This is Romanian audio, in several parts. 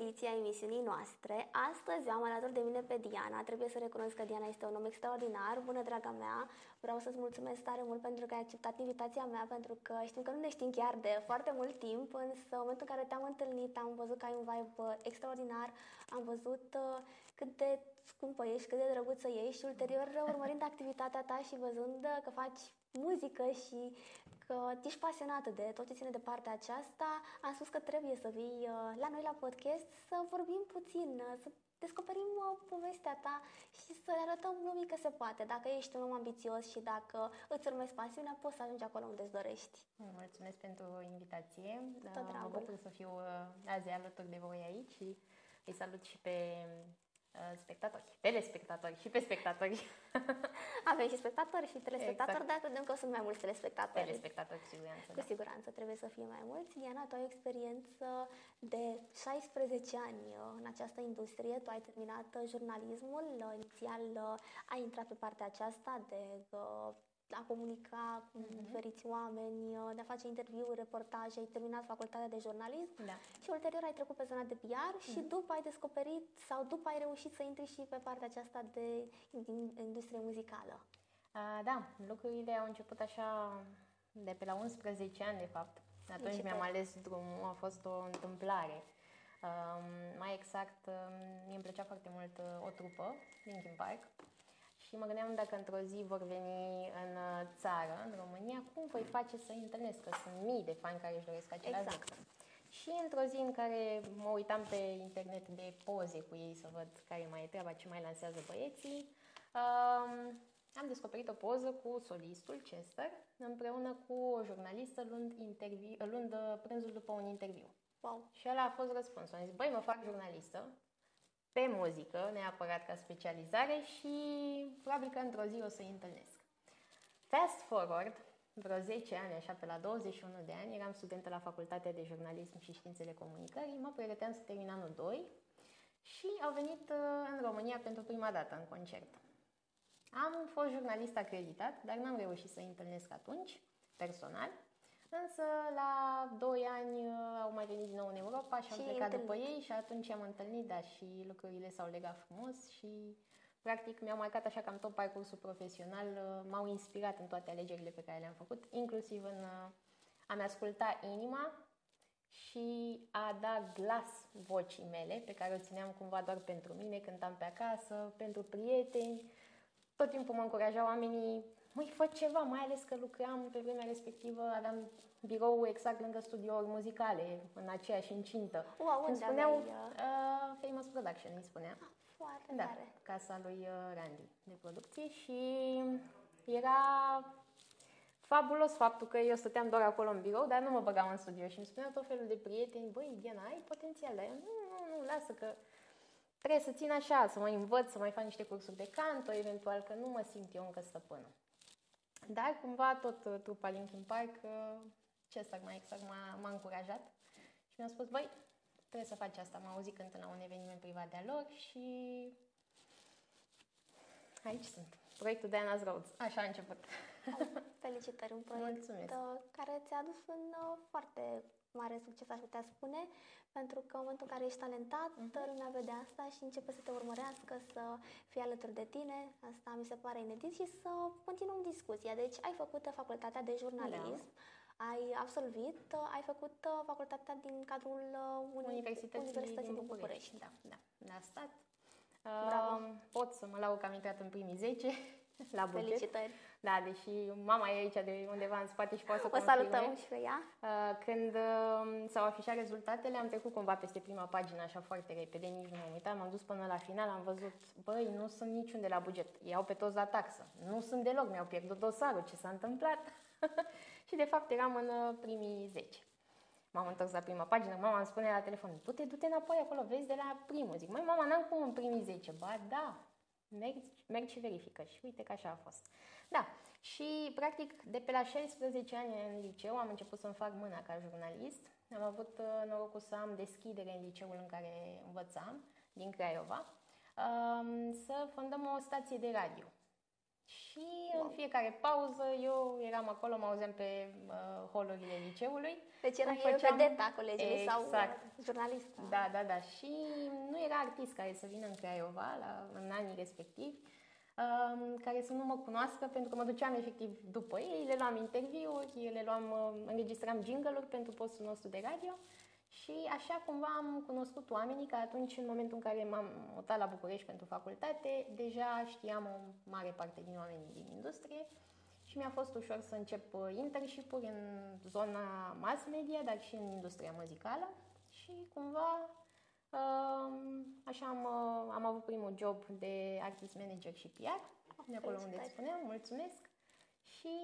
ediție a emisiunii noastre. Astăzi am alături de mine pe Diana. Trebuie să recunosc că Diana este un om extraordinar. Bună, draga mea! Vreau să-ți mulțumesc tare mult pentru că ai acceptat invitația mea, pentru că știm că nu ne știm chiar de foarte mult timp, însă în momentul în care te-am întâlnit am văzut că ai un vibe uh, extraordinar, am văzut uh, cât de scumpă ești, cât de drăguță ești și ulterior urmărind activitatea ta și văzând că faci muzică și că ești pasionată de tot ce ține de partea aceasta, am spus că trebuie să vii uh, la noi la podcast să vorbim puțin, uh, să descoperim uh, povestea ta și să le arătăm lumii că se poate. Dacă ești un om ambițios și dacă îți urmezi pasiunea, poți să ajungi acolo unde îți dorești. Mulțumesc pentru invitație. Tot dragul. Mă bucur să fiu azi alături de voi aici și îi salut și pe Uh, spectatori, telespectatori și pe spectatori. Avem și spectatori și telespectatori, exact. dar credem că sunt mai mulți telespectatori. Telespectatori, cu siguranță. Cu da. siguranță, trebuie să fie mai mulți. Diana, tu ai o experiență de 16 ani uh, în această industrie. Tu ai terminat uh, jurnalismul, inițial ai intrat pe partea aceasta de a comunica cu uh-huh. diferiți oameni, de a face interviuri, reportaje, ai terminat facultatea de jurnalism da. și ulterior ai trecut pe zona de PR uh-huh. și mhm. după ai descoperit sau după ai reușit să intri și pe partea aceasta de industrie muzicală. Uh, da, lucrurile au început așa de pe la 11 ani, de fapt. Atunci Început. mi-am ales drumul, a fost o întâmplare. Um, mai exact, um, mi-mi plăcea foarte mult uh, o trupă, Linkin Park, și mă gândeam dacă într-o zi vor veni în uh, țară, în România, cum voi face să îi întâlnesc, că sunt mii de fani care își doresc același exact. lucru. Și într-o zi în care mă uitam pe internet de poze cu ei să văd care mai e treaba, ce mai lansează băieții, um, am descoperit o poză cu solistul Chester împreună cu o jurnalistă luând, interviu, luând uh, prânzul după un interviu. Wow. Și ăla a fost răspunsul. Am zis, băi, mă fac jurnalistă, pe muzică, neapărat ca specializare și probabil că într-o zi o să-i întâlnesc. Fast forward, vreo 10 ani, așa pe la 21 de ani, eram studentă la Facultatea de Jurnalism și Științele Comunicării, mă pregăteam să termin anul 2 și au venit uh, în România pentru prima dată în concert. Am fost jurnalist acreditat, dar n-am reușit să-i întâlnesc atunci, personal, Însă la 2 ani uh, au mai venit din nou în Europa și, și am plecat întâlnit. după ei și atunci am întâlnit, da, și lucrurile s-au legat frumos și practic mi-au marcat așa cam tot parcursul profesional, uh, m-au inspirat în toate alegerile pe care le-am făcut, inclusiv în uh, a-mi asculta inima și a da glas vocii mele, pe care o țineam cumva doar pentru mine, cântam pe acasă, pentru prieteni. Tot timpul mă încurajau oamenii măi, fă ceva, mai ales că lucram pe vremea respectivă, aveam birou exact lângă studiouri muzicale, în aceeași incintă. Wow, îmi spuneau, aveai, uh, Famous Production, îi spunea. Ah, foarte da, tare. casa lui uh, Randy de producție și era fabulos faptul că eu stăteam doar acolo în birou, dar nu mă băgam în studio și îmi spuneau tot felul de prieteni, băi, Diana, ai potențial, dar eu nu, nu, nu, lasă că trebuie să țin așa, să mă învăț, să mai fac niște cursuri de canto, eventual, că nu mă simt eu încă stăpână. Dar cumva tot uh, trupa Linkin Park, uh, Chester mai exact, m-a, m-a încurajat și mi-a spus, băi, trebuie să faci asta. M-a auzit cântând la un eveniment privat de-a lor și aici sunt. Proiectul Diana's Roads. Așa a început. Felicitări, un proiect Mulțumesc. Uh, care ți-a adus un foarte mare succes, aș putea spune, pentru că în momentul în care ești talentat, uh-huh. lumea vede asta și începe să te urmărească, să fie alături de tine. Asta mi se pare inedit și să continuăm discuția. Deci ai făcut facultatea de jurnalism, da. ai absolvit, ai făcut facultatea din cadrul Universității, Universității din București. București. Da, da. Ne-a stat. Bravo. Uh, pot să mă laud că am intrat în primii 10 la buget. Felicitări! Da, deși mama e aici de undeva în spate și poate să O salutăm și pe ea. Uh, când um, s-au afișat rezultatele, am trecut cumva peste prima pagină așa foarte repede, nici nu m-am uitat, m-am dus până la final, am văzut, băi, nu sunt niciun de la buget, iau pe toți la taxă, nu sunt deloc, mi-au pierdut dosarul, ce s-a întâmplat? și de fapt eram în uh, primii 10. M-am întors la prima pagină, mama îmi spune la telefon, du-te, du-te înapoi acolo, vezi de la primul. Zic, măi, mama, n-am cum în primii 10. Ba, da, mergi, mergi și verifică. Și uite că așa a fost. Da, și practic de pe la 16 ani în liceu am început să-mi fac mâna ca jurnalist. Am avut uh, norocul să am deschidere în liceul în care învățam, din Craiova, um, să fondăm o stație de radio. Și în fiecare pauză eu eram acolo, mă auzeam pe uh, holurile liceului. Deci era Îmi făceam... făceam- vedeta colegii sau Exact. uh, jurnalistă. Da, da, da. Și nu era artist care să vină în Craiova la, în anii respectivi, um, care să nu mă cunoască, pentru că mă duceam efectiv după ei, le luam interviuri, le luam, uh, înregistram jingle-uri pentru postul nostru de radio și așa cumva am cunoscut oamenii că atunci, în momentul în care m-am mutat la București pentru facultate, deja știam o mare parte din oamenii din industrie și mi-a fost ușor să încep uh, internship-uri în zona mass media, dar și în industria muzicală și cumva um, așa am, uh, am avut primul job de artist manager și PR, de acolo unde felicitări. îți spuneam, mulțumesc și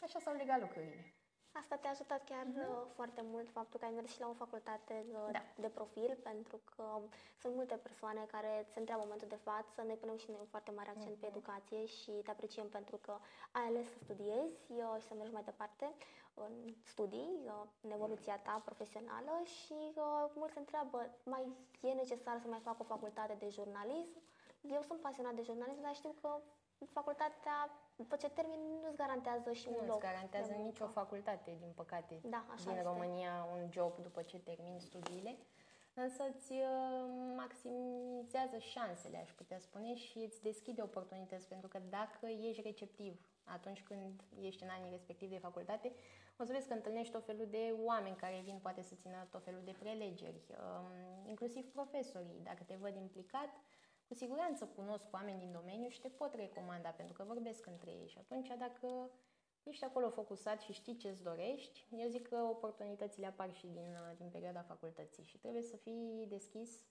așa s-au legat lucrurile. Asta te-a ajutat chiar uh, foarte mult faptul că ai mers și la o facultate uh, Mhm. Da. de profil, pentru că sunt multe persoane care se întreabă în momentul de față, noi punem și noi un foarte mare accent Mhm. pe educație și te apreciem pentru că ai ales să studiezi uh, și să mergi mai departe în studii, uh, în evoluția ta profesională și uh, mulți se întreabă, mai e necesar să mai fac o facultate de jurnalism? Eu sunt pasionat de jurnalism, dar știu că facultatea, după ce termin, nu-ți garantează și un Nu loc îți garantează de muncă. nicio facultate, din păcate, Da, așa din este. România un job după ce termin studiile, însă îți uh, maximizează șansele, aș putea spune, și îți deschide oportunități, pentru că dacă ești receptiv atunci când ești în anii respectivi de facultate, o să vezi că întâlnești tot felul de oameni care vin poate să țină tot felul de prelegeri, um, inclusiv profesorii, dacă te văd implicat, cu siguranță cunosc oameni din domeniu și te pot recomanda pentru că vorbesc între ei și atunci dacă ești acolo focusat și știi ce-ți dorești, eu zic că oportunitățile apar și din, uh, din perioada facultății și trebuie să fii deschis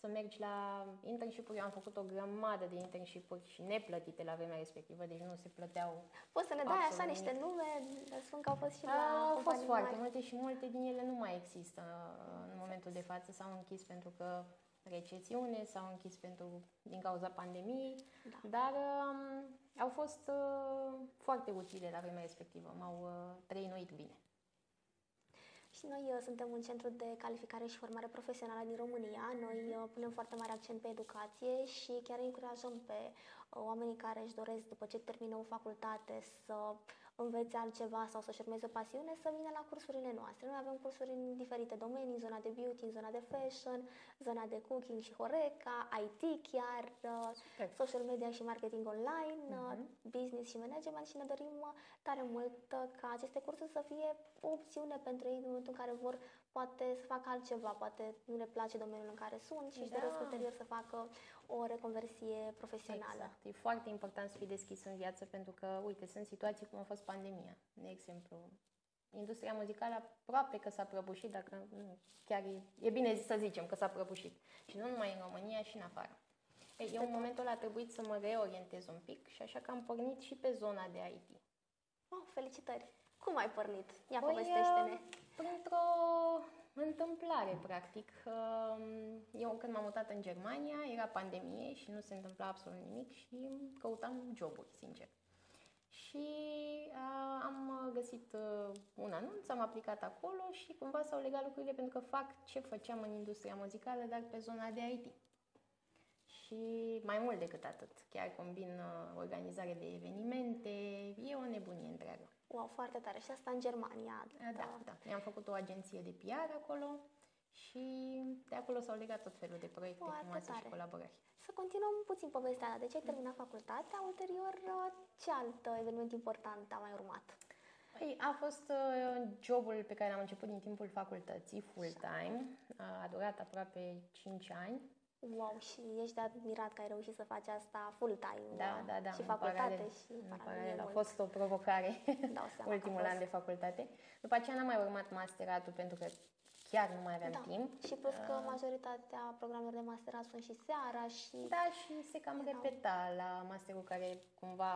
să mergi la internship-uri. Eu am făcut o grămadă de internship-uri și neplătite la vremea respectivă, deci nu se plăteau. Poți să ne dai Absolut așa niște nimic. nume? Spun că au fost și la Au fost companii foarte mari. multe și multe din ele nu mai există uh, în momentul de față. S-au închis pentru că recesiune, s-au închis pentru, din cauza pandemiei, Da. dar um, au fost uh, foarte utile la vremea respectivă. M-au uh, trăinuit bine. Și noi uh, suntem un centru de calificare și formare profesională din România. Noi uh, punem foarte mare accent pe educație și chiar îi încurajăm pe uh, oamenii care își doresc, după ce termină o facultate, să învețe altceva sau să-și urmeze o pasiune, să vină la cursurile noastre. Noi avem cursuri în diferite domenii, în zona de beauty, în zona de fashion, zona de cooking și horeca, IT chiar, uh, Super. social media și marketing online, uh, Mhm. business și management și ne dorim uh, tare mult uh, ca aceste cursuri să fie o opțiune pentru ei în momentul în care vor poate să facă altceva, poate nu le place domeniul în care sunt și își Da. doresc ulterior să facă o reconversie profesională. Exact. E foarte important să fii deschis în viață pentru că, uite, sunt situații cum a fost pandemia. De exemplu, industria muzicală aproape că s-a prăbușit, dacă nu, chiar e, e bine să zicem că s-a prăbușit. Și nu numai în România, și în afară. Ei, eu în momentul ăla a trebuit să mă reorientez un pic și așa că am pornit și pe zona de IT. Oh, felicitări! Cum ai pornit? Ia Păi, povestește-ne! uh, Printr-o întâmplare, practic. Um, Eu când m-am mutat în Germania, era pandemie și nu se întâmpla absolut nimic și căutam joburi, sincer. Și uh, am găsit uh, un anunț, am aplicat acolo și cumva s-au legat lucrurile pentru că fac ce făceam în industria muzicală, dar pe zona de IT. Și mai mult decât atât, chiar combin uh, organizare de evenimente, e o nebunie întreagă. Wow, foarte tare! Și asta în Germania. Da, da. Mi-am făcut o agenție de PR acolo și de acolo s-au legat tot felul de proiecte Foarte frumoase și tare. colaborări. Să continuăm puțin povestea ta. Deci ai terminat facultatea, ulterior uh, ce alt uh, eveniment important a mai urmat? Păi, a fost uh, jobul pe care l-am început din timpul facultății, full-time. A durat aproape 5 ani. Wow, și ești de admirat că ai reușit să faci asta full-time. Da, uh, da, da. Și în facultate paralel. și în paralel paralel. A mult. fost o provocare Dau seama că ultimul a fost. an de facultate. După aceea n-am mai urmat masteratul pentru că chiar nu mai aveam Da. timp. Și plus că Uh, majoritatea programelor de masterat sunt și seara și Da, și se cam Da. repeta la masterul care cumva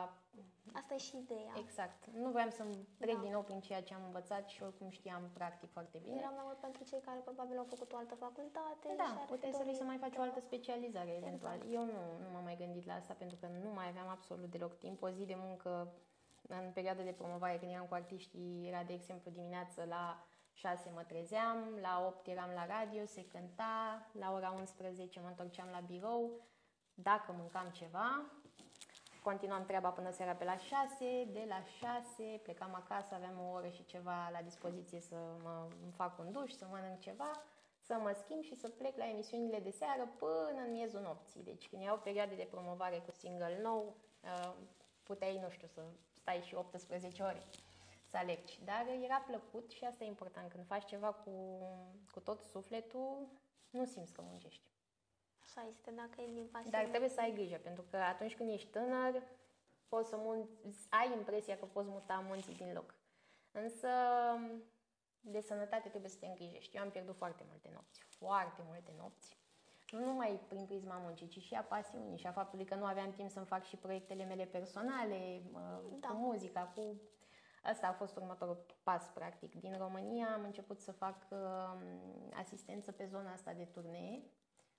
asta e și ideea. Exact. Nu voiam să trec Da. din nou prin ceea ce am învățat și oricum știam practic foarte bine. Era mai mult pentru cei care probabil au făcut o altă facultate. și Da, ar fi puteai să vii dorit, să mai faci o uh, altă specializare eventual. Exact. Eu nu, nu m-am mai gândit la asta pentru că nu mai aveam absolut deloc timp. O zi de muncă în perioada de promovare când eram cu artiștii era de exemplu dimineață la 6 mă trezeam, la 8 eram la radio, se cânta, la ora 11 mă întorceam la birou, dacă mâncam ceva, continuam treaba până seara pe la 6, de la 6 plecam acasă, aveam o oră și ceva la dispoziție să mă îmi fac un duș, să mănânc ceva, să mă schimb și să plec la emisiunile de seară până în miezul nopții. Deci când erau perioade de promovare cu single nou, uh, puteai, nu știu, să stai și 18 ore să alergi. Dar era plăcut și asta e important. Când faci ceva cu, cu tot sufletul, nu simți că muncești. Așa este, dacă e din pasiune. Dar trebuie să ai grijă, pentru că atunci când ești tânăr, poți să mun- ai impresia că poți muta munții din loc. Însă, de sănătate trebuie să te îngrijești. Eu am pierdut foarte multe nopți, foarte multe nopți. Nu numai prin prisma muncii, ci și a pasiunii și a faptului că nu aveam timp să-mi fac și proiectele mele personale, Da. cu muzica, cu... Asta a fost următorul pas, practic. Din România am început să fac uh, asistență pe zona asta de turnee,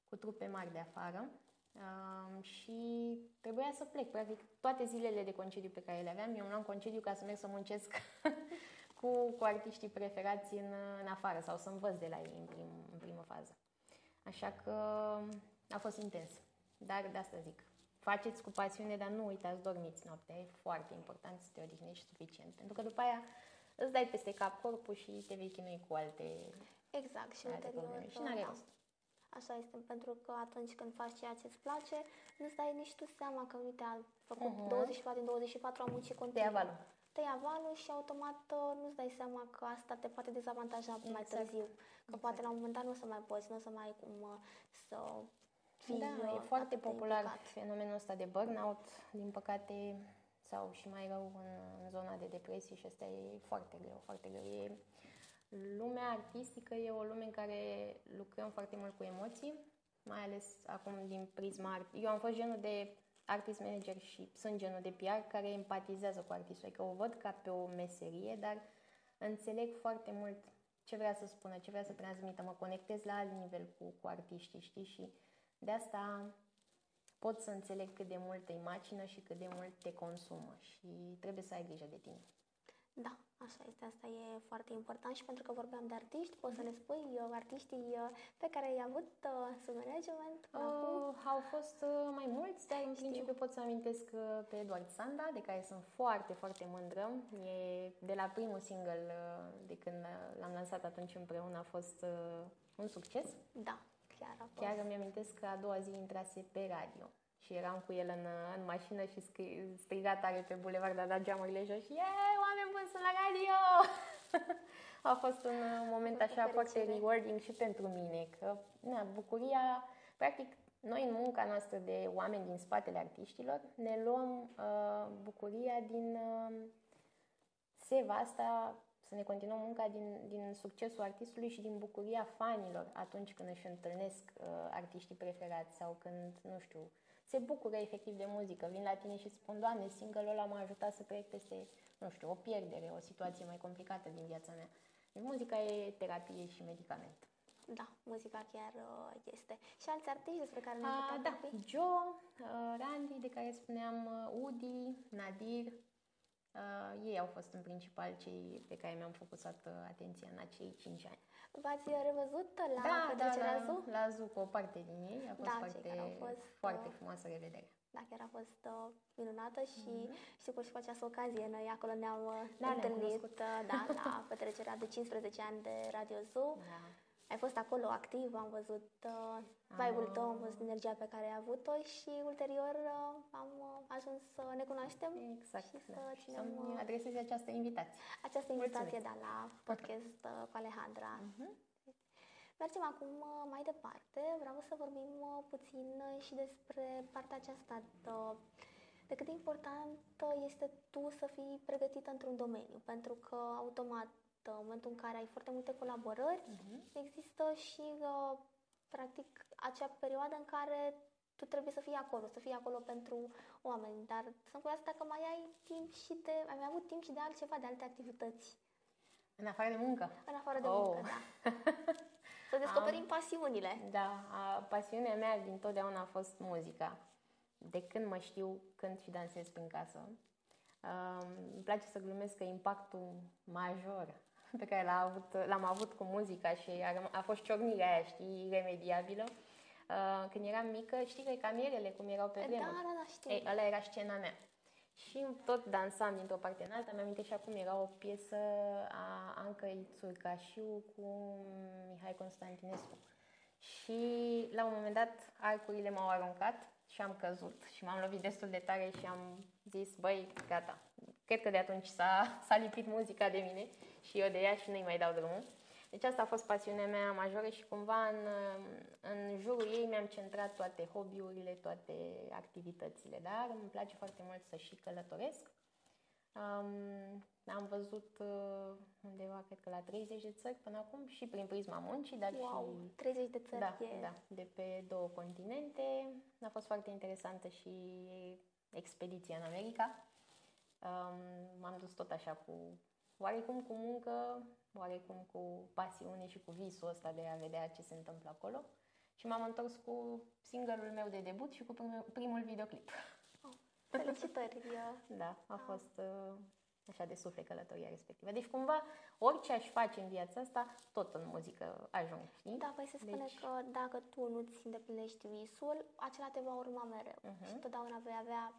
cu trupe mari de afară um, și trebuia să plec. Practic, toate zilele de concediu pe care le aveam, eu nu am concediu ca să merg să muncesc cu, cu artiștii preferați în, în afară sau să învăț de la ei în, prim, în primă fază. Așa că a fost intens. Dar de asta zic. Faceți cu pasiune, dar nu uitați, dormiți noaptea. E foarte important să te odihnești suficient. Pentru că după aia îți dai peste cap corpul și te vei chinui cu alte, Exact, și alte ulterior. probleme. Și n-are da. rost. Așa este, pentru că atunci când faci ceea ce îți place, nu-ți dai nici tu seama că, uite, ai făcut Mhm. 24 din 24, am muncit Te continuu. ia valul. Te ia valul și automat uh, nu-ți dai seama că asta te poate dezavantaja mai Exact. târziu. Că Exact. poate la un moment dat nu o să mai poți, nu o să mai ai cum uh, să fii Da, uh, e foarte atât de popular implicat. fenomenul ăsta de burnout, din păcate, sau și mai rău în, în zona de depresie și asta e foarte greu, foarte greu. E, lumea artistică e o lume în care lucrăm foarte mult cu emoții, mai ales acum din prisma art. Eu am fost genul de artist manager și sunt genul de PR care empatizează cu artistul, adică o văd ca pe o meserie, dar înțeleg foarte mult ce vrea să spună, ce vrea să transmită, mă conectez la alt nivel cu, cu artiștii, știi? Și de asta pot să înțeleg cât de mult te macină și cât de mult te consumă și trebuie să ai grijă de tine. Da, așa este, asta e foarte important și pentru că vorbeam de artiști, poți să ne spui uh, artiștii uh, pe care i-ai avut uh, sub management până acum? Uh, au fost uh, mai mulți, dar în principiu pot să amintesc uh, pe Eduard Sanda, de care sunt foarte, foarte mândră. E de la primul single uh, de când uh, l-am lansat atunci împreună a fost uh, un succes. Da, chiar a fost. Chiar îmi amintesc că a doua zi intrase pe radio și eram cu el în, în mașină și scri, striga tare pe bulevard, a dat geamurile jos și Ei, oameni buni, sunt la radio! a fost un uh, moment Foarte așa foarte fericire. rewarding și pentru mine, că na, bucuria, practic, noi în munca noastră de oameni din spatele artiștilor ne luăm uh, bucuria din uh, seva asta, să ne continuăm munca din, din succesul artistului și din bucuria fanilor atunci când își întâlnesc uh, artiștii preferați sau când, nu știu, se bucură efectiv de muzică, vin la tine și spun, Doamne, single-ul ăla m-a ajutat să trec peste, nu știu, o pierdere, o situație mai complicată din viața mea. Deci muzica e terapie și medicament. Da, muzica chiar uh, este. Și alți artiști despre care ne-ai A, putea da, vorbi? Joe, uh, Randy, de care spuneam, uh, Udi, Nadir, uh, ei au fost în principal cei pe care mi-am focusat uh, atenția în acei 5 ani. V-ați revăzut la da, da, petrecerea la, Zoo? la Zoo cu o parte din ei, a fost Da, cei foarte, care au fost, foarte uh, frumoasă revedere. Da, chiar a fost uh, minunată și știu că și cu această ocazie noi acolo ne-am uh, Mhm. Da, ne-am întâlnit cunoscut. uh, da, la petrecerea de 15 ani de Radio Zoo. Da. Ai fost acolo activ, am văzut uh, vibe-ul tău, am văzut energia pe care ai avut-o și ulterior uh, am uh, ajuns să ne cunoaștem Exact, și să da. Și ținem să-mi uh, adresezi această invitație. această invitație Mulțumesc. da, la podcast uh, cu Alejandra. Mhm. Mergem acum uh, mai departe. Vreau să vorbim uh, puțin uh, și despre partea aceasta uh, de cât de important uh, este tu să fii pregătită într-un domeniu, pentru că automat uh, în momentul în care ai foarte multe colaborări, Mhm. există și uh, practic acea perioadă în care tu trebuie să fii acolo, să fii acolo pentru oameni, dar sunt curioasă dacă mai ai timp și de, ai mai avut timp și de altceva, de alte activități, În afară de muncă. în afară de Oh. muncă, da. Să descoperim pasiunile. Da, a, pasiunea mea din totdeauna a fost muzica. De când mă știu, cânt și dansez prin casă. Um, îmi place să glumesc că impactul major pe care l-a avut, l-am avut cu muzica și a, răm- a fost ciocnirea aia, știi, iremediabilă, Uh, când eram mică, știi că e camierele, cum erau pe Da, vremuri. da, da, știu. Ei, ăla era scena mea. Și tot dansam dintr-o parte în alta. Mi-am și acum era o piesă a Ancăi Țurcașiu cu Mihai Constantinescu. Și la un moment dat arcurile m-au aruncat și am căzut și m-am lovit destul de tare și am zis, băi, gata. Cred că de atunci s-a, s-a lipit muzica de mine și eu de ea și nu-i mai dau drumul. Deci asta a fost pasiunea mea majoră și cumva în, în jurul ei mi-am centrat toate hobby-urile, toate activitățile, dar îmi place foarte mult să și călătoresc. Um, am văzut uh, undeva, cred că la 30 de țări până acum și prin prisma muncii, dar Wow, și 30 de țări da, e... da, de pe două continente. A fost foarte interesantă și expediția în America. Um, m-am dus tot așa cu oarecum cu muncă, oarecum cu pasiune și cu visul ăsta de a vedea ce se întâmplă acolo. Și m-am întors cu singurul meu de debut și cu primul, primul videoclip. Oh, felicitări! e- Da, a fost uh, așa de suflet călătoria respectivă. Deci cumva orice aș face în viața asta, tot în muzică ajung, știi? Da, păi se spune Deci- că dacă tu nu-ți îndeplinești visul, acela te va urma mereu. Mhm. Și întotdeauna vei avea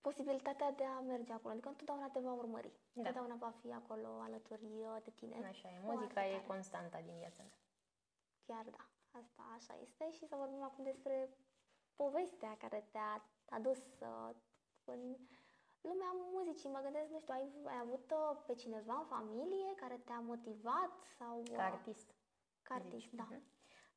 posibilitatea de a merge acolo. Adică întotdeauna te va urmări. Da. Întotdeauna va fi acolo alături uh, de tine. Așa e, Foarte muzica e tare. constanta din viața mea. Chiar da, asta așa este și să vorbim acum despre povestea care te-a adus uh, în lumea muzicii. Mă gândesc, nu știu, ai, ai avut uh, pe cineva în familie care te-a motivat sau... uh, Ca artist. Ca artist, zici. da. Mhm.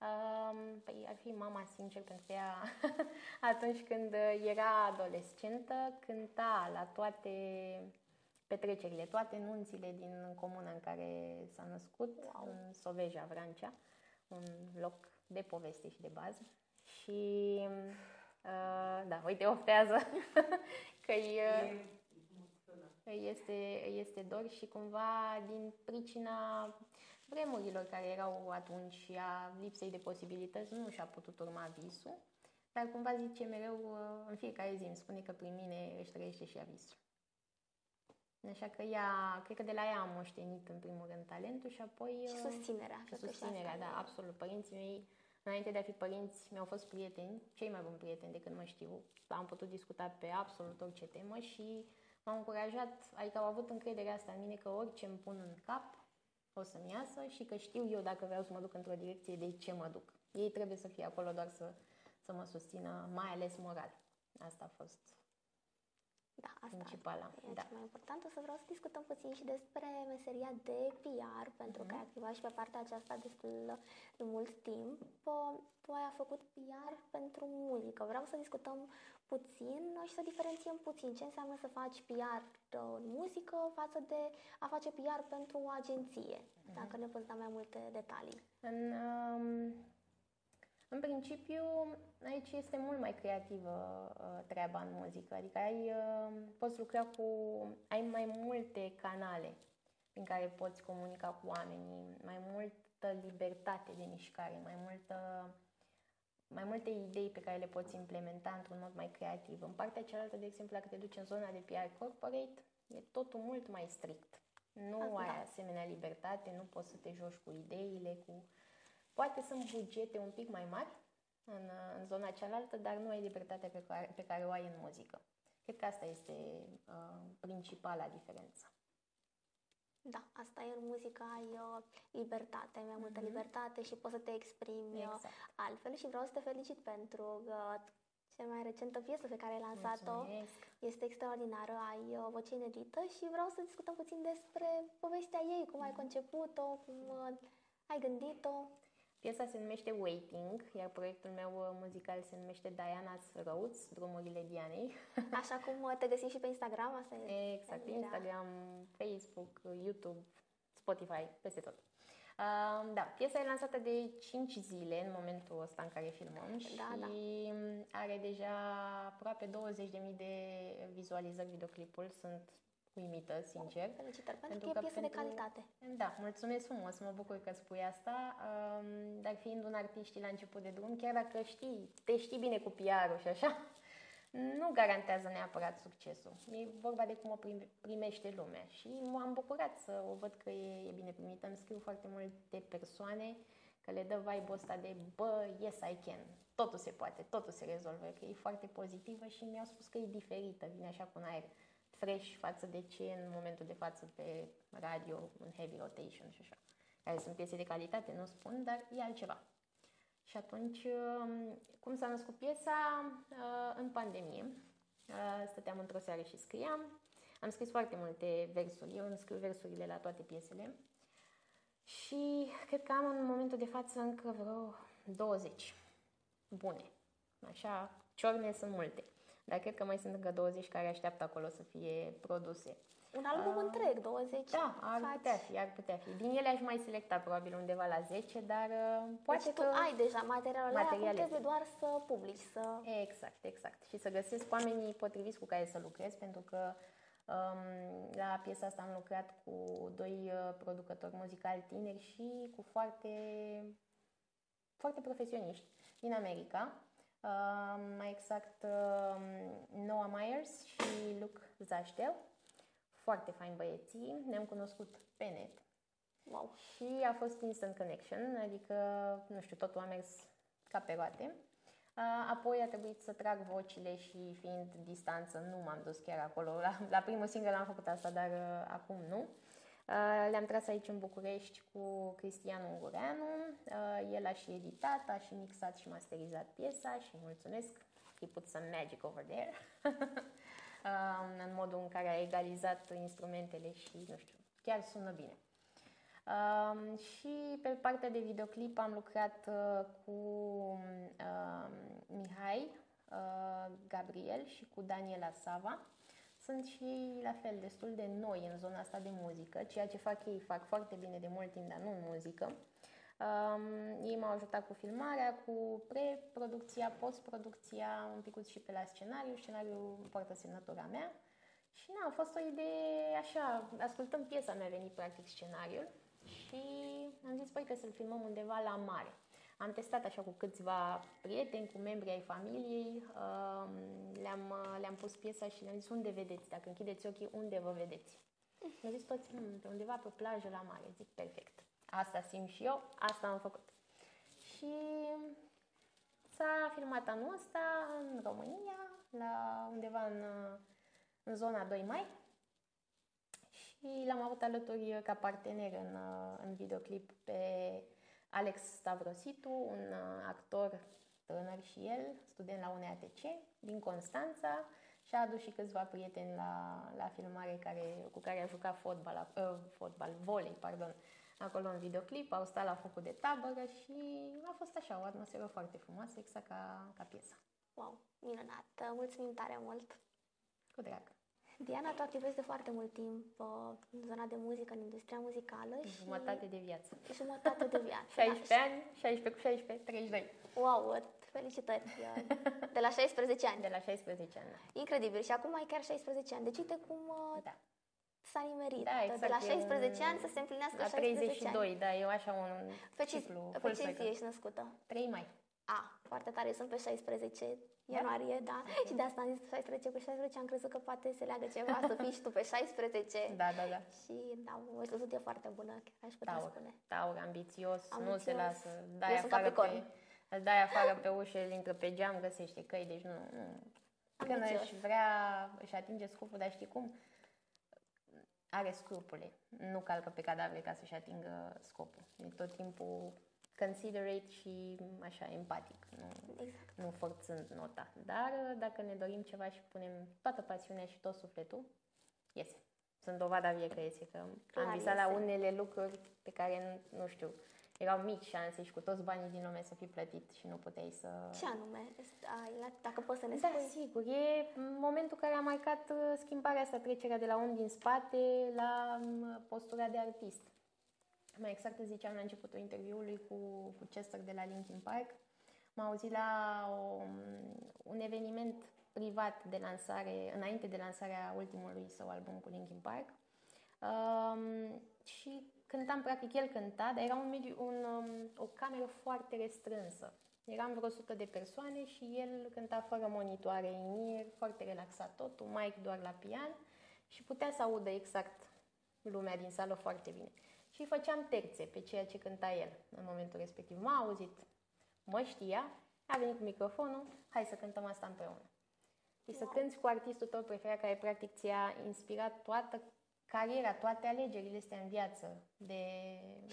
Um, păi ar fi mama, sincer, pentru că ea atunci când era adolescentă cânta la toate petrecerile, toate nunțile din comuna în care s-a născut, Wow. în Soveja, Vrancea, un loc de poveste și de bază. Și uh, da, uite, oftează că îi, uh, îi este, îi este dor și cumva din pricina vremurilor care erau atunci și a lipsei de posibilități nu și-a putut urma visul, dar cumva zice mereu, uh, în fiecare zi îmi spune că prin mine își trăiește și ea visul. Așa că ea, cred că de la ea am moștenit în primul rând talentul și apoi... Și uh, susținerea. și cred că susținerea, asta da, e- absolut. Părinții mei, înainte de a fi părinți, mi-au fost prieteni, cei mai buni prieteni de când mă știu. Am putut discuta pe absolut orice temă și m-au încurajat, adică au avut încrederea asta în mine că orice îmi pun în cap o să-mi iasă și că știu eu dacă vreau să mă duc într-o direcție de ce mă duc. Ei trebuie să fie acolo doar să, să mă susțină, mai ales moral. Asta a fost Da, asta principala. e Da. cel mai important. O să vreau să discutăm puțin și despre meseria de PR, pentru Mhm. că ai activat și pe partea aceasta destul de mult timp. Uh, Tu ai făcut PR pentru muzică. Vreau să discutăm puțin și să diferențiem puțin ce înseamnă să faci PR în muzică față de a face PR pentru o agenție. Mhm. Dacă ne poți da mai multe detalii. În, um, în principiu, aici este mult mai creativă uh, treaba în muzică, adică ai, uh, poți lucra cu, ai mai multe canale prin care poți comunica cu oamenii, mai multă libertate de mișcare, mai multă mai multe idei pe care le poți implementa într-un mod mai creativ. În partea cealaltă, de exemplu, dacă te duci în zona de PR corporate, e totul mult mai strict. Nu Da. ai asemenea libertate, nu poți să te joci cu ideile, cu... Poate sunt bugete un pic mai mari în, în zona cealaltă, dar nu ai libertatea pe care, pe care o ai în muzică. Cred că asta este uh, principala diferență. Da, asta e în muzică, ai uh, libertate, ai mai multă Mhm. libertate și poți să te exprimi uh, Exact. altfel și vreau să te felicit pentru uh, cea mai recentă piesă pe care ai lansat-o. Mulțumesc. Este extraordinară, ai uh, voce inedită și vreau să discutăm puțin despre povestea ei, cum ai conceput-o, cum uh, ai gândit-o. Piesa se numește Waiting, iar proiectul meu uh, muzical se numește Diana's Roads, drumurile Dianei. Așa cum uh, te găsim și pe Instagram, asta e. Exact, Emilia. Instagram, Facebook, YouTube, Spotify, peste tot. Uh, da, piesa e lansată de 5 zile în momentul ăsta în care filmăm și Da, da. are deja aproape 20.000 de vizualizări videoclipul. Sunt uimită, sincer. Felicitări, pentru, Pentru că e că piesă de pentru- calitate. Da, mulțumesc frumos, mă bucur că spui asta, um, dar fiind un artist la început de drum, chiar dacă știi, te știi bine cu PR-ul și așa, nu garantează neapărat succesul. E vorba de cum o prime- primește lumea și m-am bucurat să o văd că e, e bine primită. Îmi scriu foarte multe persoane Că le dă vibe-ul ăsta de, bă, yes, I can. Totul se poate, totul se rezolvă, că e foarte pozitivă și mi-au spus că e diferită, vine așa cu un aer fresh față de ce în momentul de față pe radio, în heavy rotation și așa. Care sunt piese de calitate, nu spun, dar e altceva. Și atunci, um, cum s-a născut piesa? Uh, în pandemie. Uh, stăteam într-o seară și scriam. Am scris foarte multe versuri. Eu îmi scriu versurile la toate piesele. Și cred că am în momentul de față încă vreo 20 bune. Așa, ciorne sunt multe. Dar cred că mai sunt încă 20 care așteaptă acolo să fie produse. Un album uh, întreg, 20 Da, ar faci. putea fi, ar putea fi. Din ele aș mai selecta probabil undeva la 10, dar uh, poate deci că... tu ai deja materialul materiale. acum trebuie doar să publici, să... Exact, exact. Și să găsesc oamenii potriviți cu care să lucrez, pentru că um, la piesa asta am lucrat cu doi uh, producători muzicali tineri și cu foarte, foarte profesioniști din America. Uh, mai exact uh, Noah Myers și Luke Zaștel foarte fain băieții, ne-am cunoscut pe net. Wow. Și a fost instant connection, adică, nu știu, totul a mers ca pe roate. Apoi a trebuit să trag vocile și fiind distanță nu m-am dus chiar acolo. La, la primul single am făcut asta, dar uh, acum nu. Uh, le-am tras aici în București cu Cristian Ungureanu. Uh, el a și editat, a și mixat și masterizat piesa și mulțumesc. He put some magic over there. în modul în care a egalizat instrumentele și, nu știu, chiar sună bine. Uh, și pe partea de videoclip am lucrat uh, cu uh, Mihai uh, Gabriel și cu Daniela Sava. Sunt și la fel destul de noi în zona asta de muzică, ceea ce fac ei fac foarte bine de mult timp, dar nu în muzică. Um, ei m-au ajutat cu filmarea, cu pre-producția, post-producția, un pic și pe la scenariu. Scenariul poartă semnătura mea. Și na, a fost o idee așa, ascultăm piesa, mi-a venit practic scenariul și am zis, păi, că să-l filmăm undeva la mare. Am testat așa cu câțiva prieteni, cu membri ai familiei, um, le-am, le-am pus piesa și le-am zis, unde vedeți? Dacă închideți ochii, unde vă vedeți? Mi-au zis toți, hm, pe undeva pe plajă la mare. Zic, perfect asta simt și eu, asta am făcut. Și s-a filmat anul ăsta în România, la undeva în, în zona 2 mai și l-am avut alături ca partener în, în videoclip pe Alex Stavrositu, un actor tânăr și el, student la UNEATC din Constanța și a adus și câțiva prieteni la, la filmare care, cu care a jucat fotbal, uh, fotbal, volei, pardon, acolo în videoclip, au stat la focul de tabără și a fost așa, o atmosferă foarte frumoasă, exact ca, ca piesa. Wow, minunat! Mulțumim tare mult! Cu drag! Diana, tu activezi de foarte mult timp uh, în zona de muzică, în industria muzicală și... Jumătate de viață. Jumătate de viață. 16 da. ani, 16 cu 16, 32. Wow, felicitări! De la 16 ani. De la 16 ani, da. Incredibil. Și acum ai chiar 16 ani. Deci uite cum uh, da s-a nimerit. Da, exact, de la 16 un... ani să se împlinească la 32 ani. da, eu așa un pe ciclu. Pe ce zi ești născută? 3 mai. A, foarte tare, eu sunt pe 16 ianuarie, da. da. Okay. Și de asta am zis 16 cu 16, am crezut că poate se leagă ceva, să fii și tu pe 16. Da, da, da. Și da, o stătut e foarte bună, chiar aș putea taur, spune. Taur, ambițios, ambițios, nu se lasă. Dai eu afară pe, îl dai afară pe ușă, îl intră pe geam, găsește căi, deci nu, nu. Când își vrea, își atinge scopul, dar știi cum? are scrupule. Nu calcă pe cadavre ca să-și atingă scopul. E tot timpul considerate și așa empatic, nu, exact. nu forțând nota. Dar dacă ne dorim ceva și punem toată pasiunea și tot sufletul, iese. Sunt dovada vie că iese, că Clar, am visat la unele lucruri pe care, nu, nu știu, erau mici șanse și cu toți banii din lume să fii plătit și nu puteai să... Ce anume? Dacă poți să ne da, spui. Da, sigur. E momentul care a marcat uh, schimbarea asta, trecerea de la om din spate la um, postura de artist. Mai exact ziceam la începutul interviului cu, cu Chester de la Linkin Park. M-a auzit la o, um, un eveniment privat de lansare, înainte de lansarea ultimului său album cu Linkin Park. Um, și cântam, practic el cânta, dar era un mediu, un, um, o cameră foarte restrânsă. Eram vreo 100 de persoane și el cânta fără monitoare in foarte relaxat totul, mic doar la pian și putea să audă exact lumea din sală foarte bine. Și făceam terțe pe ceea ce cânta el în momentul respectiv. M-a auzit, mă știa, a venit cu microfonul, hai să cântăm asta împreună. Și să cânti cu artistul tău preferat care practic ți-a inspirat toată cariera, toate alegerile astea în viață. De...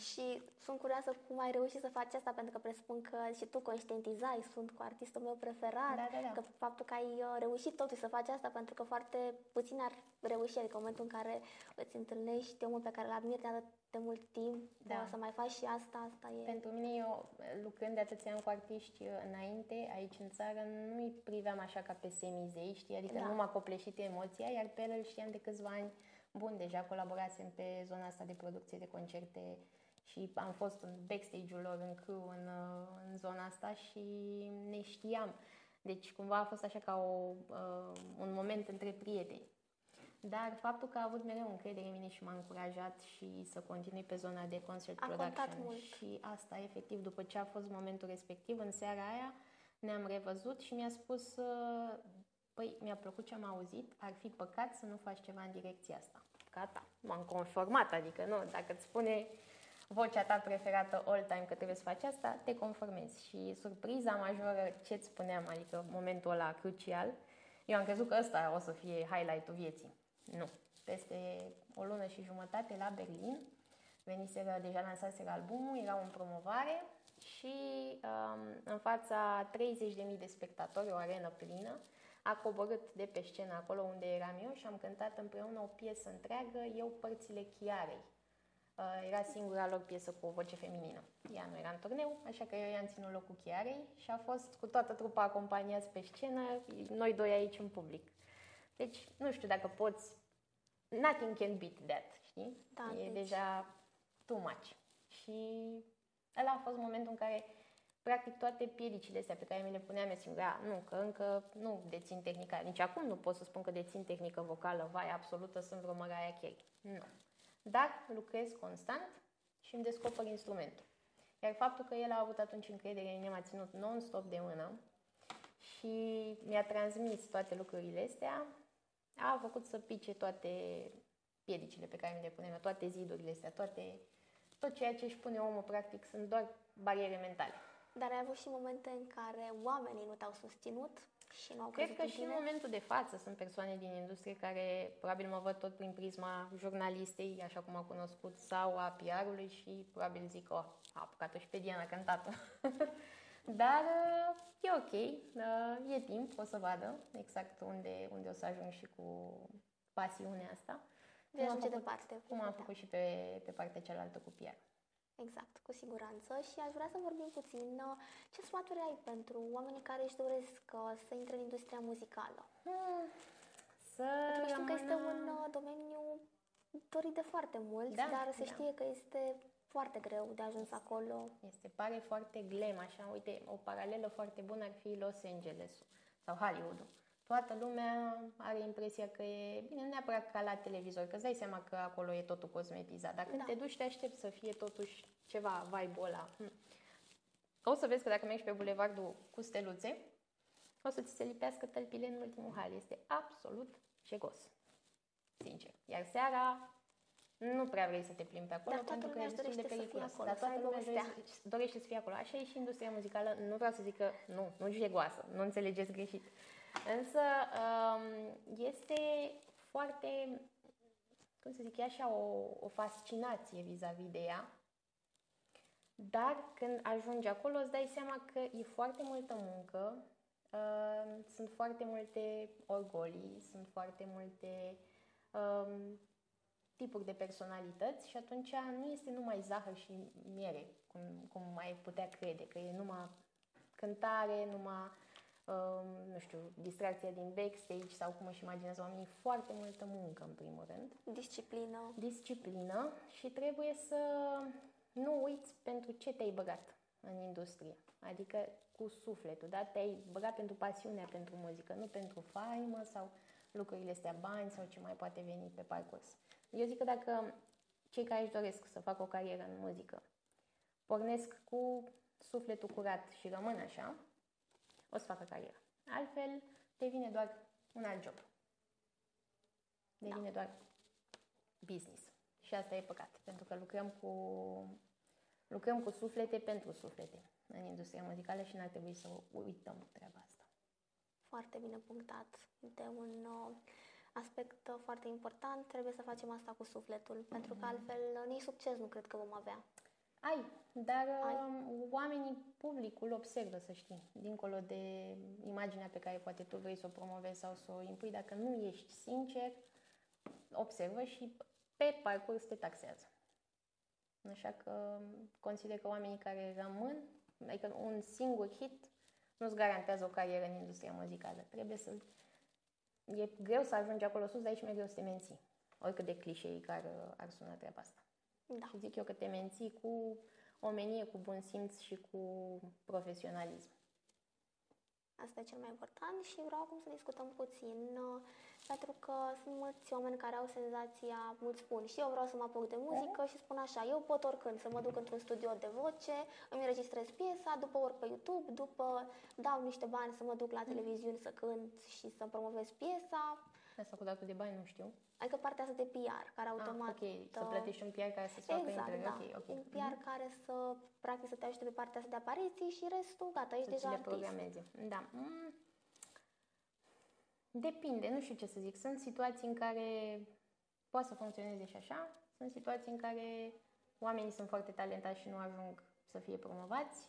Și sunt curioasă cum ai reușit să faci asta, pentru că presupun că și tu conștientizai, sunt cu artistul meu preferat, Da, da, da. că faptul că ai uh, reușit totuși să faci asta, pentru că foarte puțin ar reuși, adică în momentul în care îți întâlnești omul pe care îl admiri de atât de mult timp, Da. uh, să mai faci și asta, asta e... Pentru mine, eu, lucrând de atâția ani cu artiști uh, înainte, aici în țară, nu îi priveam așa ca pe semizei, știi? Adică Da. nu m-a copleșit emoția, iar pe el îl știam de câțiva ani bun, deja colaborasem pe zona asta de producție de concerte și am fost în backstage-ul lor, în crew, în, uh, în zona asta și ne știam. Deci cumva a fost așa ca o, uh, un moment între prieteni. Dar faptul că a avut mereu încredere în mine și m-a încurajat și să continui pe zona de concert A contat production. mult. Și asta, efectiv, după ce a fost momentul respectiv, în seara aia, ne-am revăzut și mi-a spus, uh, păi, mi-a plăcut ce am auzit, ar fi păcat să nu faci ceva în direcția asta. Gata, m-am conformat, adică nu, dacă îți spune vocea ta preferată all time că trebuie să faci asta, te conformezi. Și surpriza majoră, ce-ți spuneam, adică momentul ăla crucial, eu am crezut că ăsta o să fie highlight-ul vieții. Nu. Peste o lună și jumătate la Berlin, veniseră, deja lansaseră albumul, erau în promovare și um, în fața 30.000 de spectatori, o arenă plină, a coborât de pe scenă acolo unde eram eu și am cântat împreună o piesă întreagă, eu părțile Chiarei. Uh, Era singura lor piesă cu o voce feminină. Ea nu era în turneu, așa că eu i-am ținut locul Chiarei și a fost cu toată trupa acompaniați pe scenă, noi doi aici în public. Deci, nu știu dacă poți... Nothing can beat that, știi? Da, e deci- deja too much. Și ăla a fost momentul în care practic toate piedicile astea pe care mi le puneam eu singura, "A, nu, că încă nu dețin tehnica, nici acum nu pot să spun că dețin tehnică vocală, vai, absolută, sunt vreo Mariah Carey. Nu. Dar lucrez constant și îmi descoper instrumentul. Iar faptul că el a avut atunci încredere în mine m-a ținut non-stop de mână și mi-a transmis toate lucrurile astea, a făcut să pice toate piedicile pe care mi le punem eu, toate zidurile astea, toate, tot ceea ce își pune omul, practic, sunt doar bariere mentale. Dar ai avut și momente în care oamenii nu te-au susținut și nu au Cred crezut că în și în tine? momentul de față sunt persoane din industrie care probabil mă văd tot prin prisma jurnalistei, așa cum a cunoscut, sau a PR-ului și probabil zic, oh, a apucat-o și pe Diana cântat Dar uh, e ok, uh, e timp, o să vadă exact unde, unde o să ajung și cu pasiunea asta. Vei Cum am ajunge făcut- departe. Cum am Da. făcut și pe, pe partea cealaltă cu PR. Exact, cu siguranță. Și aș vrea să vorbim puțin uh, ce sfaturi ai pentru oamenii care își doresc uh, să intre în industria muzicală. Hmm, să Pentru că știm că este rămână- un uh, domeniu dorit de foarte mulți, Da, dar se da. știe că este foarte greu de ajuns acolo. Este, pare foarte glam, așa, uite, o paralelă foarte bună ar fi Los Angeles sau Hollywood. Toată lumea are impresia că e, bine, nu neapărat ca la televizor, că îți dai seama că acolo e totul cosmetizat, dar când Da. te duci te aștepți să fie totuși ceva vibe-ul ăla. Hm. O să vezi că dacă mergi pe bulevardul cu steluțe, o să ți se lipească tălpile în ultimul hal. Este absolut jegos. Sincer. Iar seara nu prea vrei să te plimbi pe acolo Dar toată pentru că e lumea își destul de dorește să fie periculos. acolo, Dar să toată aibă lumea o stea. dorește, dorește să fie acolo. Așa e și industria muzicală. Nu vreau să zic că nu, nu jegoasă, nu înțelegeți greșit. Însă um, este foarte, cum să zic, e așa o, o fascinație vis-a-vis de ea. Dar când ajungi acolo îți dai seama că e foarte multă muncă, uh, sunt foarte multe orgolii, sunt foarte multe um, tipuri de personalități și atunci nu este numai zahăr și miere, cum, cum mai putea crede, că e numai cântare, numai, um, nu știu, distracția din backstage sau cum își imaginează oamenii, foarte multă muncă în primul rând Disciplină. disciplină și trebuie să nu uiți pentru ce te-ai băgat în industrie. Adică cu sufletul, da? Te-ai băgat pentru pasiunea pentru muzică, nu pentru faimă sau lucrurile astea, bani sau ce mai poate veni pe parcurs. Eu zic că dacă cei care își doresc să facă o carieră în muzică pornesc cu sufletul curat și rămân așa, o să facă carieră. Altfel, devine doar un alt job. Devine doar business. Și asta e păcat, pentru că lucrăm cu, lucrăm cu suflete pentru suflete în industria muzicală și n-ar trebui să uităm treaba asta. Foarte bine punctat. De un uh, aspect uh, foarte important, trebuie să facem asta cu sufletul, pentru că altfel uh, nici succes nu cred că vom avea. Ai, dar Ai. uh, oamenii, publicul observă, să știi, dincolo de imaginea pe care poate tu vrei să o promovezi sau să o impui, dacă nu ești sincer, observă și pe parcurs te taxează. Așa că consider că oamenii care rămân, adică un singur hit nu-ți garantează o carieră în industria muzicală. Trebuie să... E greu să ajungi acolo sus, dar e și mai greu să te menții. Oricât de clișeicar ar suna treaba asta. Da. Și zic eu că te menții cu omenie, cu bun simț și cu profesionalism. Asta e cel mai important și vreau acum să discutăm puțin, uh, pentru că sunt mulți oameni care au senzația, mulți spun, și eu vreau să mă apuc de muzică și spun așa, eu pot oricând să mă duc într-un studio de voce, îmi înregistrez piesa, după urc pe YouTube, după dau niște bani să mă duc la televiziuni să cânt și să promovez piesa, Asta cu datul de bani nu știu. adică partea asta de PR, care automat... ah, ok, să uh, plătești un PR care să-ți facă Exact, intrări. da. Ok, ok. Un PR care să, practic, să te ajute pe partea asta de apariții și restul, gata, ești Să deja ți le artist. programeze. Da. Mm. Depinde, nu știu ce să zic. Sunt situații în care poate să funcționeze și așa. Sunt situații în care oamenii sunt foarte talentați și nu ajung să fie promovați.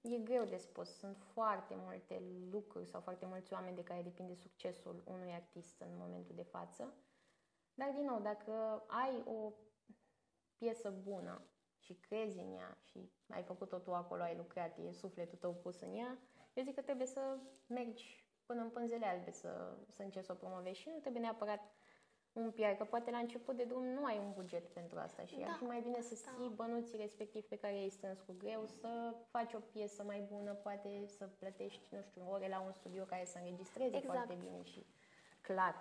E greu de spus. Sunt foarte multe lucruri sau foarte mulți oameni de care depinde succesul unui artist în momentul de față. Dar, din nou, dacă ai o piesă bună și crezi în ea și ai făcut-o tu acolo, ai lucrat, e sufletul tău pus în ea, eu zic că trebuie să mergi până în pânzele albe să, să încerci să o promovezi și nu trebuie neapărat un PR, că poate la început de drum nu ai un buget pentru asta și Da, ar fi mai bine să asta. ții bănuții respectiv pe care i-ai strâns cu greu, să faci o piesă mai bună, poate să plătești, nu știu, ore la un studio care să înregistreze Exact. foarte bine și clar.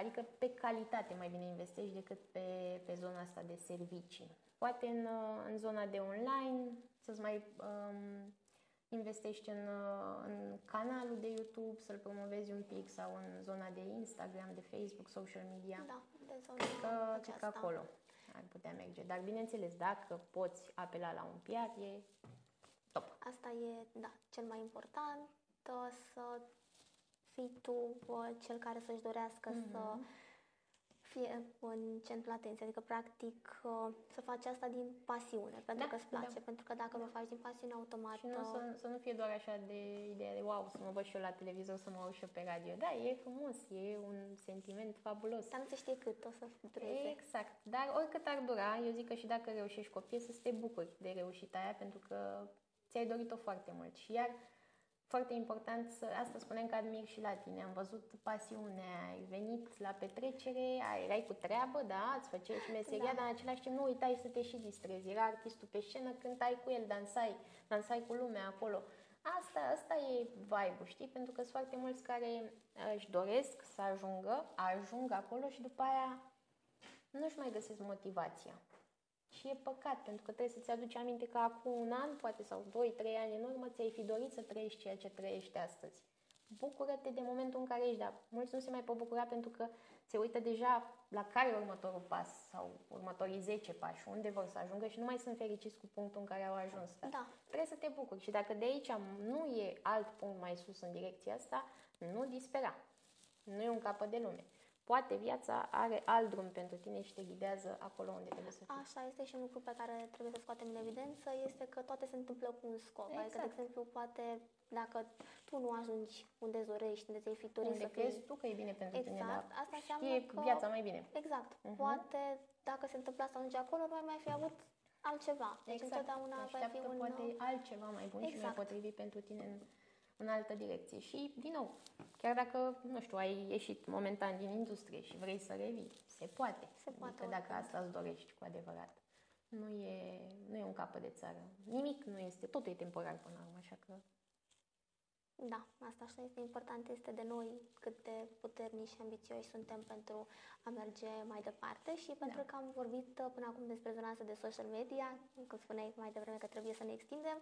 Adică pe calitate mai bine investești decât pe, pe zona asta de servicii. Poate în, uh, în zona de online să-ți mai um, investești în, uh, în canalul de YouTube, să-l promovezi un pic sau în zona de Instagram, de Facebook, social media. Da, de zona Cred că, cred că aceasta. acolo ar putea merge. Dar bineînțeles, dacă poți apela la un PR, e top. Asta e, da, cel mai important, uh, să fii tu uh, cel care să-și dorească să fie în centrul atenției, adică practic uh, să faci asta din pasiune, pentru Da, că îți place, da. pentru că dacă nu faci din pasiune, automat... Și nu uh, să, să nu fie doar așa de ideea de wow, să mă văd și eu la televizor, să mă aud și eu pe radio. Da, e frumos, e un sentiment fabulos. Dar nu se știe cât o să dureze. Exact. Dar oricât ar dura, eu zic că și dacă reușești cu o piesă, să te bucuri de reușita aia, pentru că ți-ai dorit-o foarte mult. Și iar, foarte important, să, asta spunem că admir și la tine. Am văzut pasiunea, ai venit la petrecere, ai, erai cu treabă, da, îți făceai și meseria, Da. dar în același timp nu uitai să te și distrezi. Era artistul pe scenă, cântai cu el, dansai, dansai cu lumea acolo. Asta, asta e vibe știi? Pentru că sunt foarte mulți care își doresc să ajungă, ajung acolo și după aia nu-și mai găsesc motivația. Și e păcat, pentru că trebuie să-ți aduci aminte că acum un an, poate sau 2-3 ani în urmă, ți-ai fi dorit să trăiești ceea ce trăiești astăzi. Bucură-te de momentul în care ești, dar mulți nu se mai pot bucura pentru că se uită deja la care e următorul pas sau următorii 10 pași, unde vor să ajungă și nu mai sunt fericiți cu punctul în care au ajuns. Dar Da. Trebuie să te bucuri și dacă de aici nu e alt punct mai sus în direcția asta, nu dispera. Nu e un capăt de lume. Poate viața are alt drum pentru tine și te ghidează acolo unde trebuie să fii. Așa este și un lucru pe care trebuie să scoatem în evidență, este că toate se întâmplă cu un scop. Adică, de Exact. exemplu, poate dacă tu nu ajungi unde îți dorești, unde ți-ai fi dorit Unde să crezi fii... tu că e bine pentru tine, Exact, dar asta înseamnă știe că- viața mai bine. Exact. Mhm. Poate, dacă se întâmplă asta ajunge acolo, nu ai mai fi avut altceva. Deci exact. întotdeauna va fi Așteaptă un... poate altceva mai bun și mai Exact. potrivit pentru tine în, în altă direcție. Și, din nou, chiar dacă, nu știu, ai ieșit momentan din industrie și vrei să revii, se poate. Se poate Adică dacă oricând. asta îți dorești cu adevărat. Nu e, nu e un capăt de țară. Nimic nu este, totul e temporar până la urmă, așa că Da, asta așa este important, este de noi cât de puternici și ambițioși suntem pentru a merge mai departe și pentru Da. că am vorbit uh, până acum despre zona asta de social media, cum spuneai mai devreme că trebuie să ne extindem,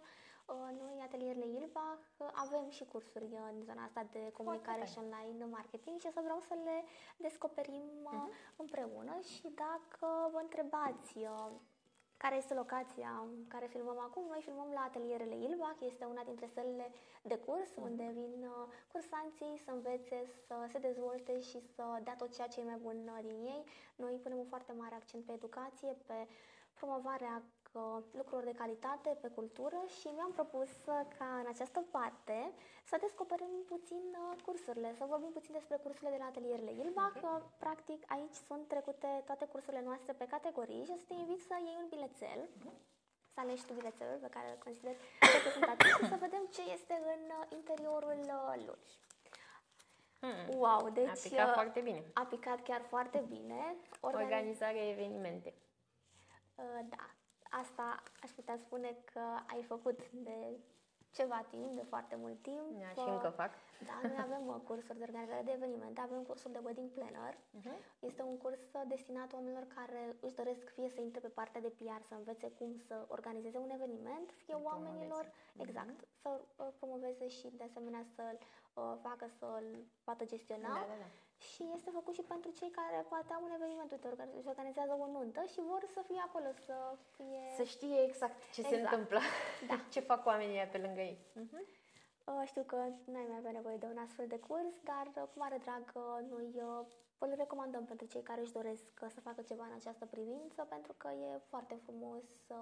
uh, noi, atelierele Ilbach, uh, avem și cursuri uh, în zona asta de comunicare tare. și online marketing și o să vreau să le descoperim uh, Mhm. împreună și dacă vă întrebați uh, care este locația în care filmăm acum? Noi filmăm la atelierele Ilbach, este una dintre sălile de curs unde vin uh, cursanții să învețe, să se dezvolte și să dea tot ceea ce e mai bun uh, din ei. Noi punem un foarte mare accent pe educație, pe promovarea uh, lucrurilor de calitate, pe cultură și mi-am propus uh, ca în această parte să descoperim puțin uh, cursurile, să vorbim puțin despre cursurile de la atelierele Ilbach. Uh, Practic, aici sunt trecute toate cursurile noastre pe categorii și o să te invit să iei un bilețel, să alegi tu bilețelul pe care îl consideri reprezentativ și să vedem ce este în uh, interiorul uh, lui. Hmm. Wow, deci A picat uh, foarte bine. a picat chiar foarte bine. Organi- Organizarea evenimente. Uh, Da, asta aș putea spune că ai făcut de ceva timp, de foarte mult timp. Da, și Uh, încă fac. Da, noi avem uh, cursuri de organizare de evenimente, avem cursul de wedding planner. Mhm. Este un curs uh, destinat oamenilor care își doresc fie să intre pe partea de PR, să învețe cum să organizeze un eveniment, fie Să oamenilor, promoveze. exact, să uh, promoveze și de asemenea să-l uh, facă să-l poată gestiona. Da, da, da. Și este făcut și pentru cei care poate au un eveniment, uite, orga- își organizează o nuntă și vor să fie acolo, să fie... Să știe exact ce se Exact. întâmplă, Da. ce fac oamenii ăia pe lângă ei. Mhm. Uh, Știu că n-ai mai avea nevoie de un astfel de curs, dar uh, cu mare drag uh, noi uh, îl recomandăm pentru cei care își doresc uh, să facă ceva în această privință, pentru că e foarte frumos să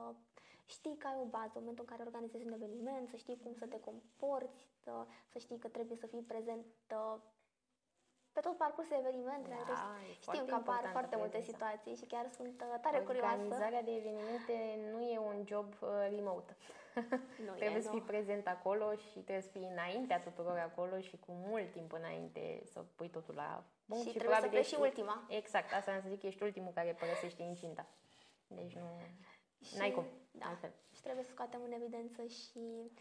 știi că ai o bază în momentul în care organizezi un eveniment, să știi cum să te comporți, să, să știi că trebuie să fii prezent uh, pe tot parcursul evenimentului. Da, adică e știm foarte că apar importantă foarte multe prezența. situații și chiar sunt uh, tare curioasă. Organizarea de evenimente nu e un job uh, remote. Nu trebuie e, să nu. fii prezent acolo și trebuie să fii înaintea tuturor acolo și cu mult timp înainte să pui totul la punct. Și trebuie să pleci ești și ultima. Exact, asta am să zic, ești ultimul care părăsește incinta. Deci nu... Și- N-ai cum, Da. altfel. Și trebuie să scoatem în evidență și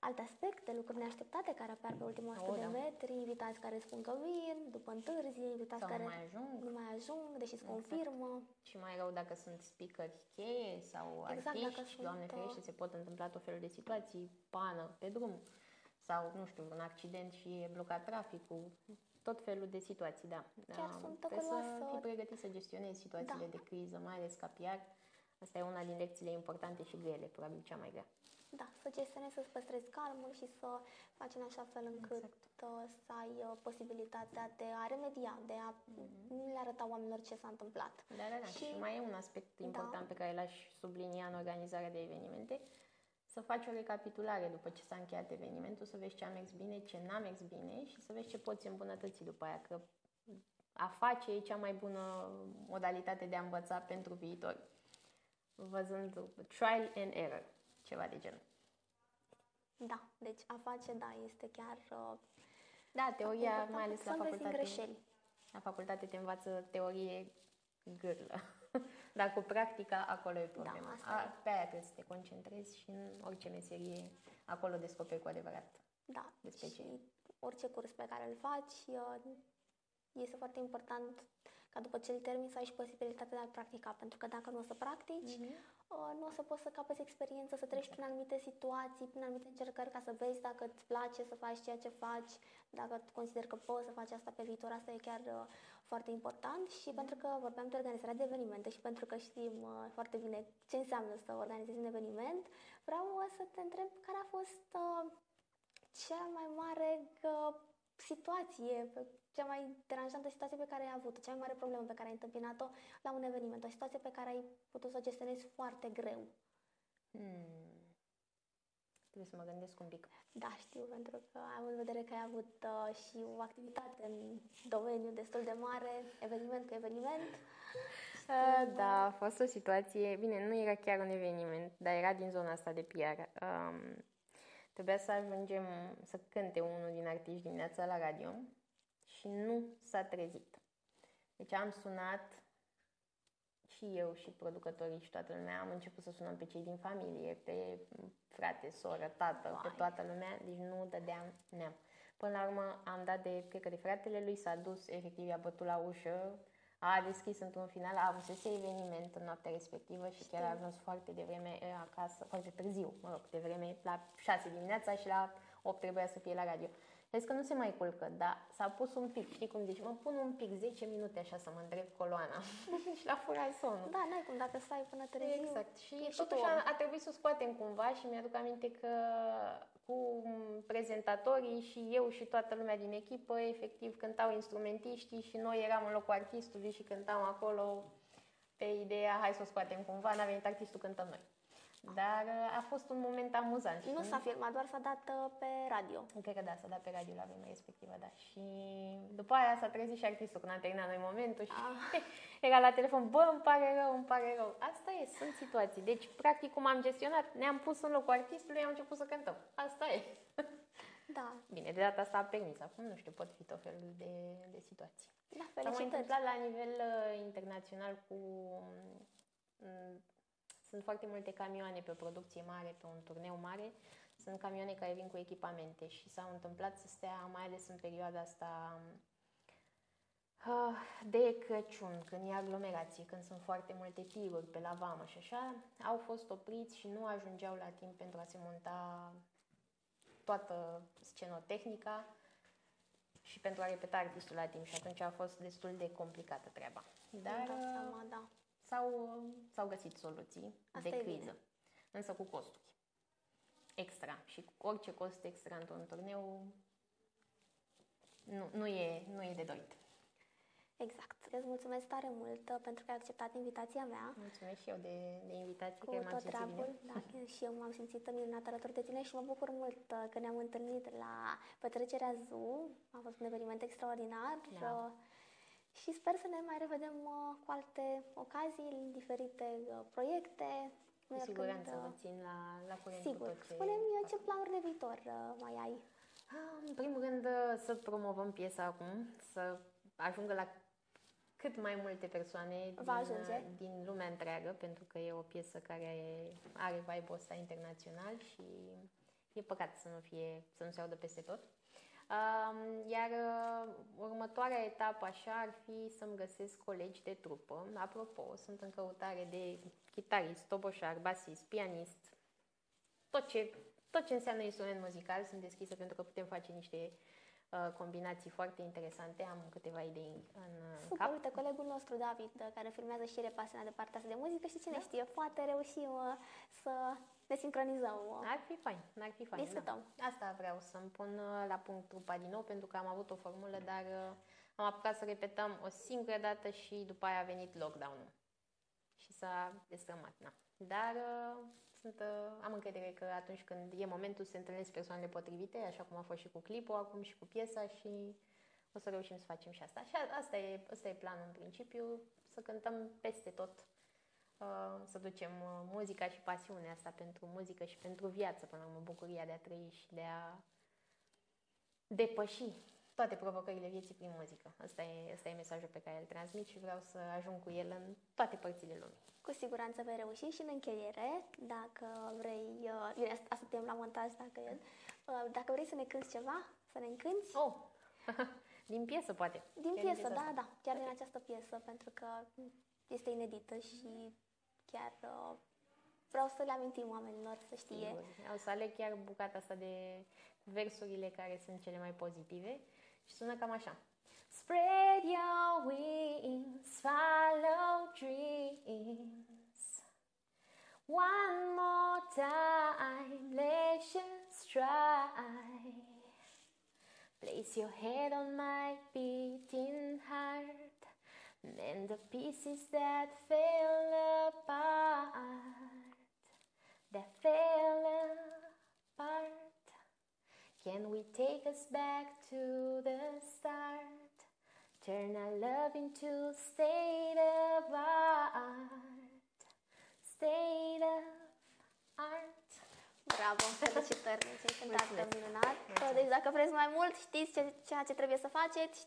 alte aspecte, lucruri neașteptate care apar pe ultimul 100 Oh, de da. metri, invitați care spun că vin, după întârzie, invitați Sau nu care mai ajung. nu mai ajung, deși se Exact. confirmă. Și mai rău dacă sunt speakeri cheie sau Exact, artiști, dacă sunt, doamne uh, ferește, se pot întâmpla tot felul de situații, pană pe drum sau, nu știu, un accident și e blocat traficul, tot felul de situații, da. Chiar Da, sunt Trebuie să curioasă. fii pregătit să gestionezi situațiile Da. de criză, mai ales ca PR. Asta e una din lecțiile importante și grele, probabil cea mai grea. Da, să gestionezi, să-ți păstrezi calmul și să faci în așa fel încât uh, să ai uh, posibilitatea de a remedia, de a nu le arăta oamenilor ce s-a întâmplat. Da, da, da. Și, Și- mai e un aspect Da. important pe care l-aș sublinia în organizarea de evenimente, să faci o recapitulare după ce s-a încheiat evenimentul, să vezi ce a mers bine, ce n-a mers bine și să vezi ce poți îmbunătăți după aia, că a face e cea mai bună modalitate de a învăța pentru viitor. Văzând trial and error, ceva de genul. Da, deci a face, da, este chiar uh, Da, teoria, important mai ales să la înveți din facultate. greșeli. La facultate te învață teorie gârlă. Dar cu practica, acolo e problema. Da, asta A, e. pe aia trebuie să te concentrezi și în orice meserie, acolo descoperi cu adevărat. Da, despre ce și orice curs pe care îl faci, uh, este foarte important ca după ce îl termini să ai și posibilitatea de a practica, pentru că dacă nu o să practici, Mhm. Uh, nu o să poți să capăți experiență, să treci prin anumite situații, prin anumite încercări ca să vezi dacă îți place să faci ceea ce faci, dacă consideri că poți să faci asta pe viitor, asta e chiar uh, foarte important și pentru că vorbeam de organizarea de evenimente și pentru că știm uh, foarte bine ce înseamnă să organizezi un eveniment, vreau uh, să te întreb care a fost uh, cea mai mare uh, situație, pe- cea mai deranjantă situație pe care ai avut, cea mai mare problemă pe care ai întâmpinat-o la un eveniment, o situație pe care ai putut să o gestionezi foarte greu. Hmm. Trebuie să mă gândesc un pic. Da, știu, pentru că am în vedere că ai avut uh, și o activitate în domeniu destul de mare, eveniment cu eveniment. Uh, da, a fost o situație, bine, nu era chiar un eveniment, dar era din zona asta de PR. Um, trebuia să ajungem să cânte unul din artiști dimineața la radio și nu s-a trezit. Deci am sunat și eu și producătorii și toată lumea am început să sunăm pe cei din familie, pe frate, soră, tată, Vai. pe toată lumea, deci nu dădeam neam. Până la urmă am dat de, cred că de fratele lui s-a dus, efectiv i-a bătut la ușă, a deschis într-un final, a avut ese eveniment în noaptea respectivă și chiar a ajuns foarte devreme acasă, foarte târziu, mă rog, devreme la 6 dimineața și la 8 trebuia să fie la radio. Vezi că nu se mai culcă, dar s-a pus un pic, știi cum zici, mă pun un pic, 10 minute așa să mă îndrept coloana și la furat somnul. Da, n-ai cum, dacă stai până târziu. Exact. Și totuși a, a trebuit să o scoatem cumva și mi-aduc aminte că cu prezentatorii și eu și toată lumea din echipă, efectiv cântau instrumentiștii și noi eram în locul artistului și cântam acolo pe ideea hai să o scoatem cumva, n-a venit artistul, cântăm noi. Dar uh, a fost un moment amuzant. Nu s-a filmat, doar s-a dat uh, pe radio. Cred că da, s-a dat pe radio la vremea respectivă, da. Și după aia s-a trezit și artistul când a terminat noi momentul și ah. era la telefon, bă, îmi pare rău, îmi pare rău. Asta e, sunt situații. Deci, practic, cum am gestionat, ne-am pus în locul artistului, am început să cântăm. Asta e. Da. Bine, de data asta a permis. Acum, nu știu, pot fi tot felul de, de situații. Da, S-a mai întâmplat la nivel uh, internațional cu um, sunt foarte multe camioane pe o producție mare, pe un turneu mare. Sunt camioane care vin cu echipamente și s-au întâmplat să stea, mai ales în perioada asta ah, de Crăciun, când e aglomerație, când sunt foarte multe tiruri pe la vamă și așa, au fost opriți și nu ajungeau la timp pentru a se monta toată scenotehnica și pentru a repeta artistul la timp și atunci a fost destul de complicată treaba. Dar, seama, da s-au, s-au găsit soluții Asta de criză, bine. însă cu costuri extra. Și orice cost extra într-un turneu nu, nu, e, nu e de dorit. Exact. Îți mulțumesc tare mult uh, pentru că ai acceptat invitația mea. Mulțumesc și eu de, de invitație, Cu că m-am simțit bine. Da, și eu m-am simțit minunat alături de tine și mă bucur mult uh, că ne-am întâlnit la petrecerea Zoo. A fost un eveniment extraordinar. Da. Uh, și sper să ne mai revedem uh, cu alte ocazii, în diferite uh, proiecte. Cu siguranță vă țin la, la curent Sigur. cu tot ce... Spune-mi ce planuri de viitor uh, mai ai? Ah, în primul rând să promovăm piesa acum, să ajungă la cât mai multe persoane din, din lumea întreagă, pentru că e o piesă care are vibe-ul ăsta internațional și e păcat să nu, fie, să nu se audă peste tot. Iar uh, următoarea etapă așa ar fi să-mi găsesc colegi de trupă. Apropo, sunt în căutare de chitarist, toboșar, basist, pianist, tot ce, tot ce înseamnă instrument muzical sunt deschisă pentru că putem face niște uh, combinații foarte interesante. Am câteva idei în uh, Super, cap. uite, colegul nostru David, care filmează și el pasionat de partea asta de muzică și cine da? știe, poate reușim să ne sincronizăm. Ar fi fain, ar fi fain. Discutăm. Da. Asta vreau să-mi pun uh, la punct trupa din nou, pentru că am avut o formulă, dar uh, am apucat să repetăm o singură dată și după aia a venit lockdown-ul. Și s-a destrămat, na. Dar uh, sunt, am încredere că atunci când e momentul se întâlnesc persoanele potrivite, așa cum a fost și cu clipul, acum și cu piesa și o să reușim să facem și asta. Și asta e, asta e planul în principiu, să cântăm peste tot Uh, să ducem uh, muzica și pasiunea asta pentru muzică și pentru viață, până la urmă, bucuria de a trăi și de a depăși toate provocările vieții prin muzică. Asta e, asta e mesajul pe care îl transmit și vreau să ajung cu el în toate părțile lumii. Cu siguranță vei reuși și în încheiere, dacă vrei, uh, bine, asta suntem la montaj, dacă el, dacă vrei să ne cânti ceva, să ne încânti. Oh! din piesă, poate. Din piesă, din piesă, da, asta. da, chiar okay. din această piesă, pentru că este inedită și chiar uh, vreau să le amintim oamenilor să știe. Sigur. O să aleg chiar bucata asta de versurile care sunt cele mai pozitive și sună cam așa. Spread your wings, follow dreams. One more time, let's just try. Place your head on my beating heart. Mend the pieces that fell apart, that fell apart. Can we take us back to the start? Turn our love into state of art, state of art. Bravo, felicitări, ți-ai cântat minunat. Deci dacă vreți mai mult, știți ce, ceea ce trebuie să faceți,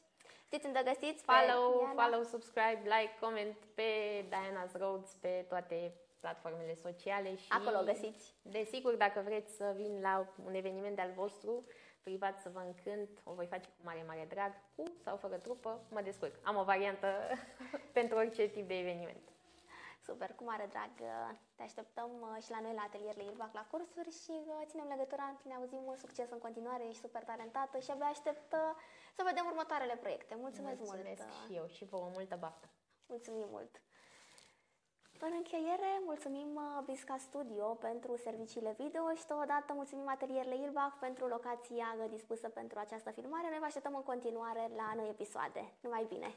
Știți unde găsiți? Follow, pe Diana? follow, subscribe, like, comment pe Diana's Roads, pe toate platformele sociale și Acolo o găsiți. Desigur, dacă vreți să vin la un eveniment al vostru privat să vă încânt, o voi face cu mare, mare drag, cu sau fără trupă, mă descurc. Am o variantă pentru orice tip de eveniment. Super, cu mare drag. Te așteptăm uh, și la noi la atelierele Irbac la cursuri și uh, ținem legătura. Ne auzim mult succes în continuare, ești super talentată și abia aștept uh, să vedem următoarele proiecte. Mulțumesc, Mulțumesc mult! și eu și vouă multă baftă. Mulțumim mult! În încheiere, mulțumim uh, Bisca Studio pentru serviciile video și totodată mulțumim atelierele Irbach pentru locația dispusă pentru această filmare. Noi vă așteptăm în continuare la noi episoade. Numai bine!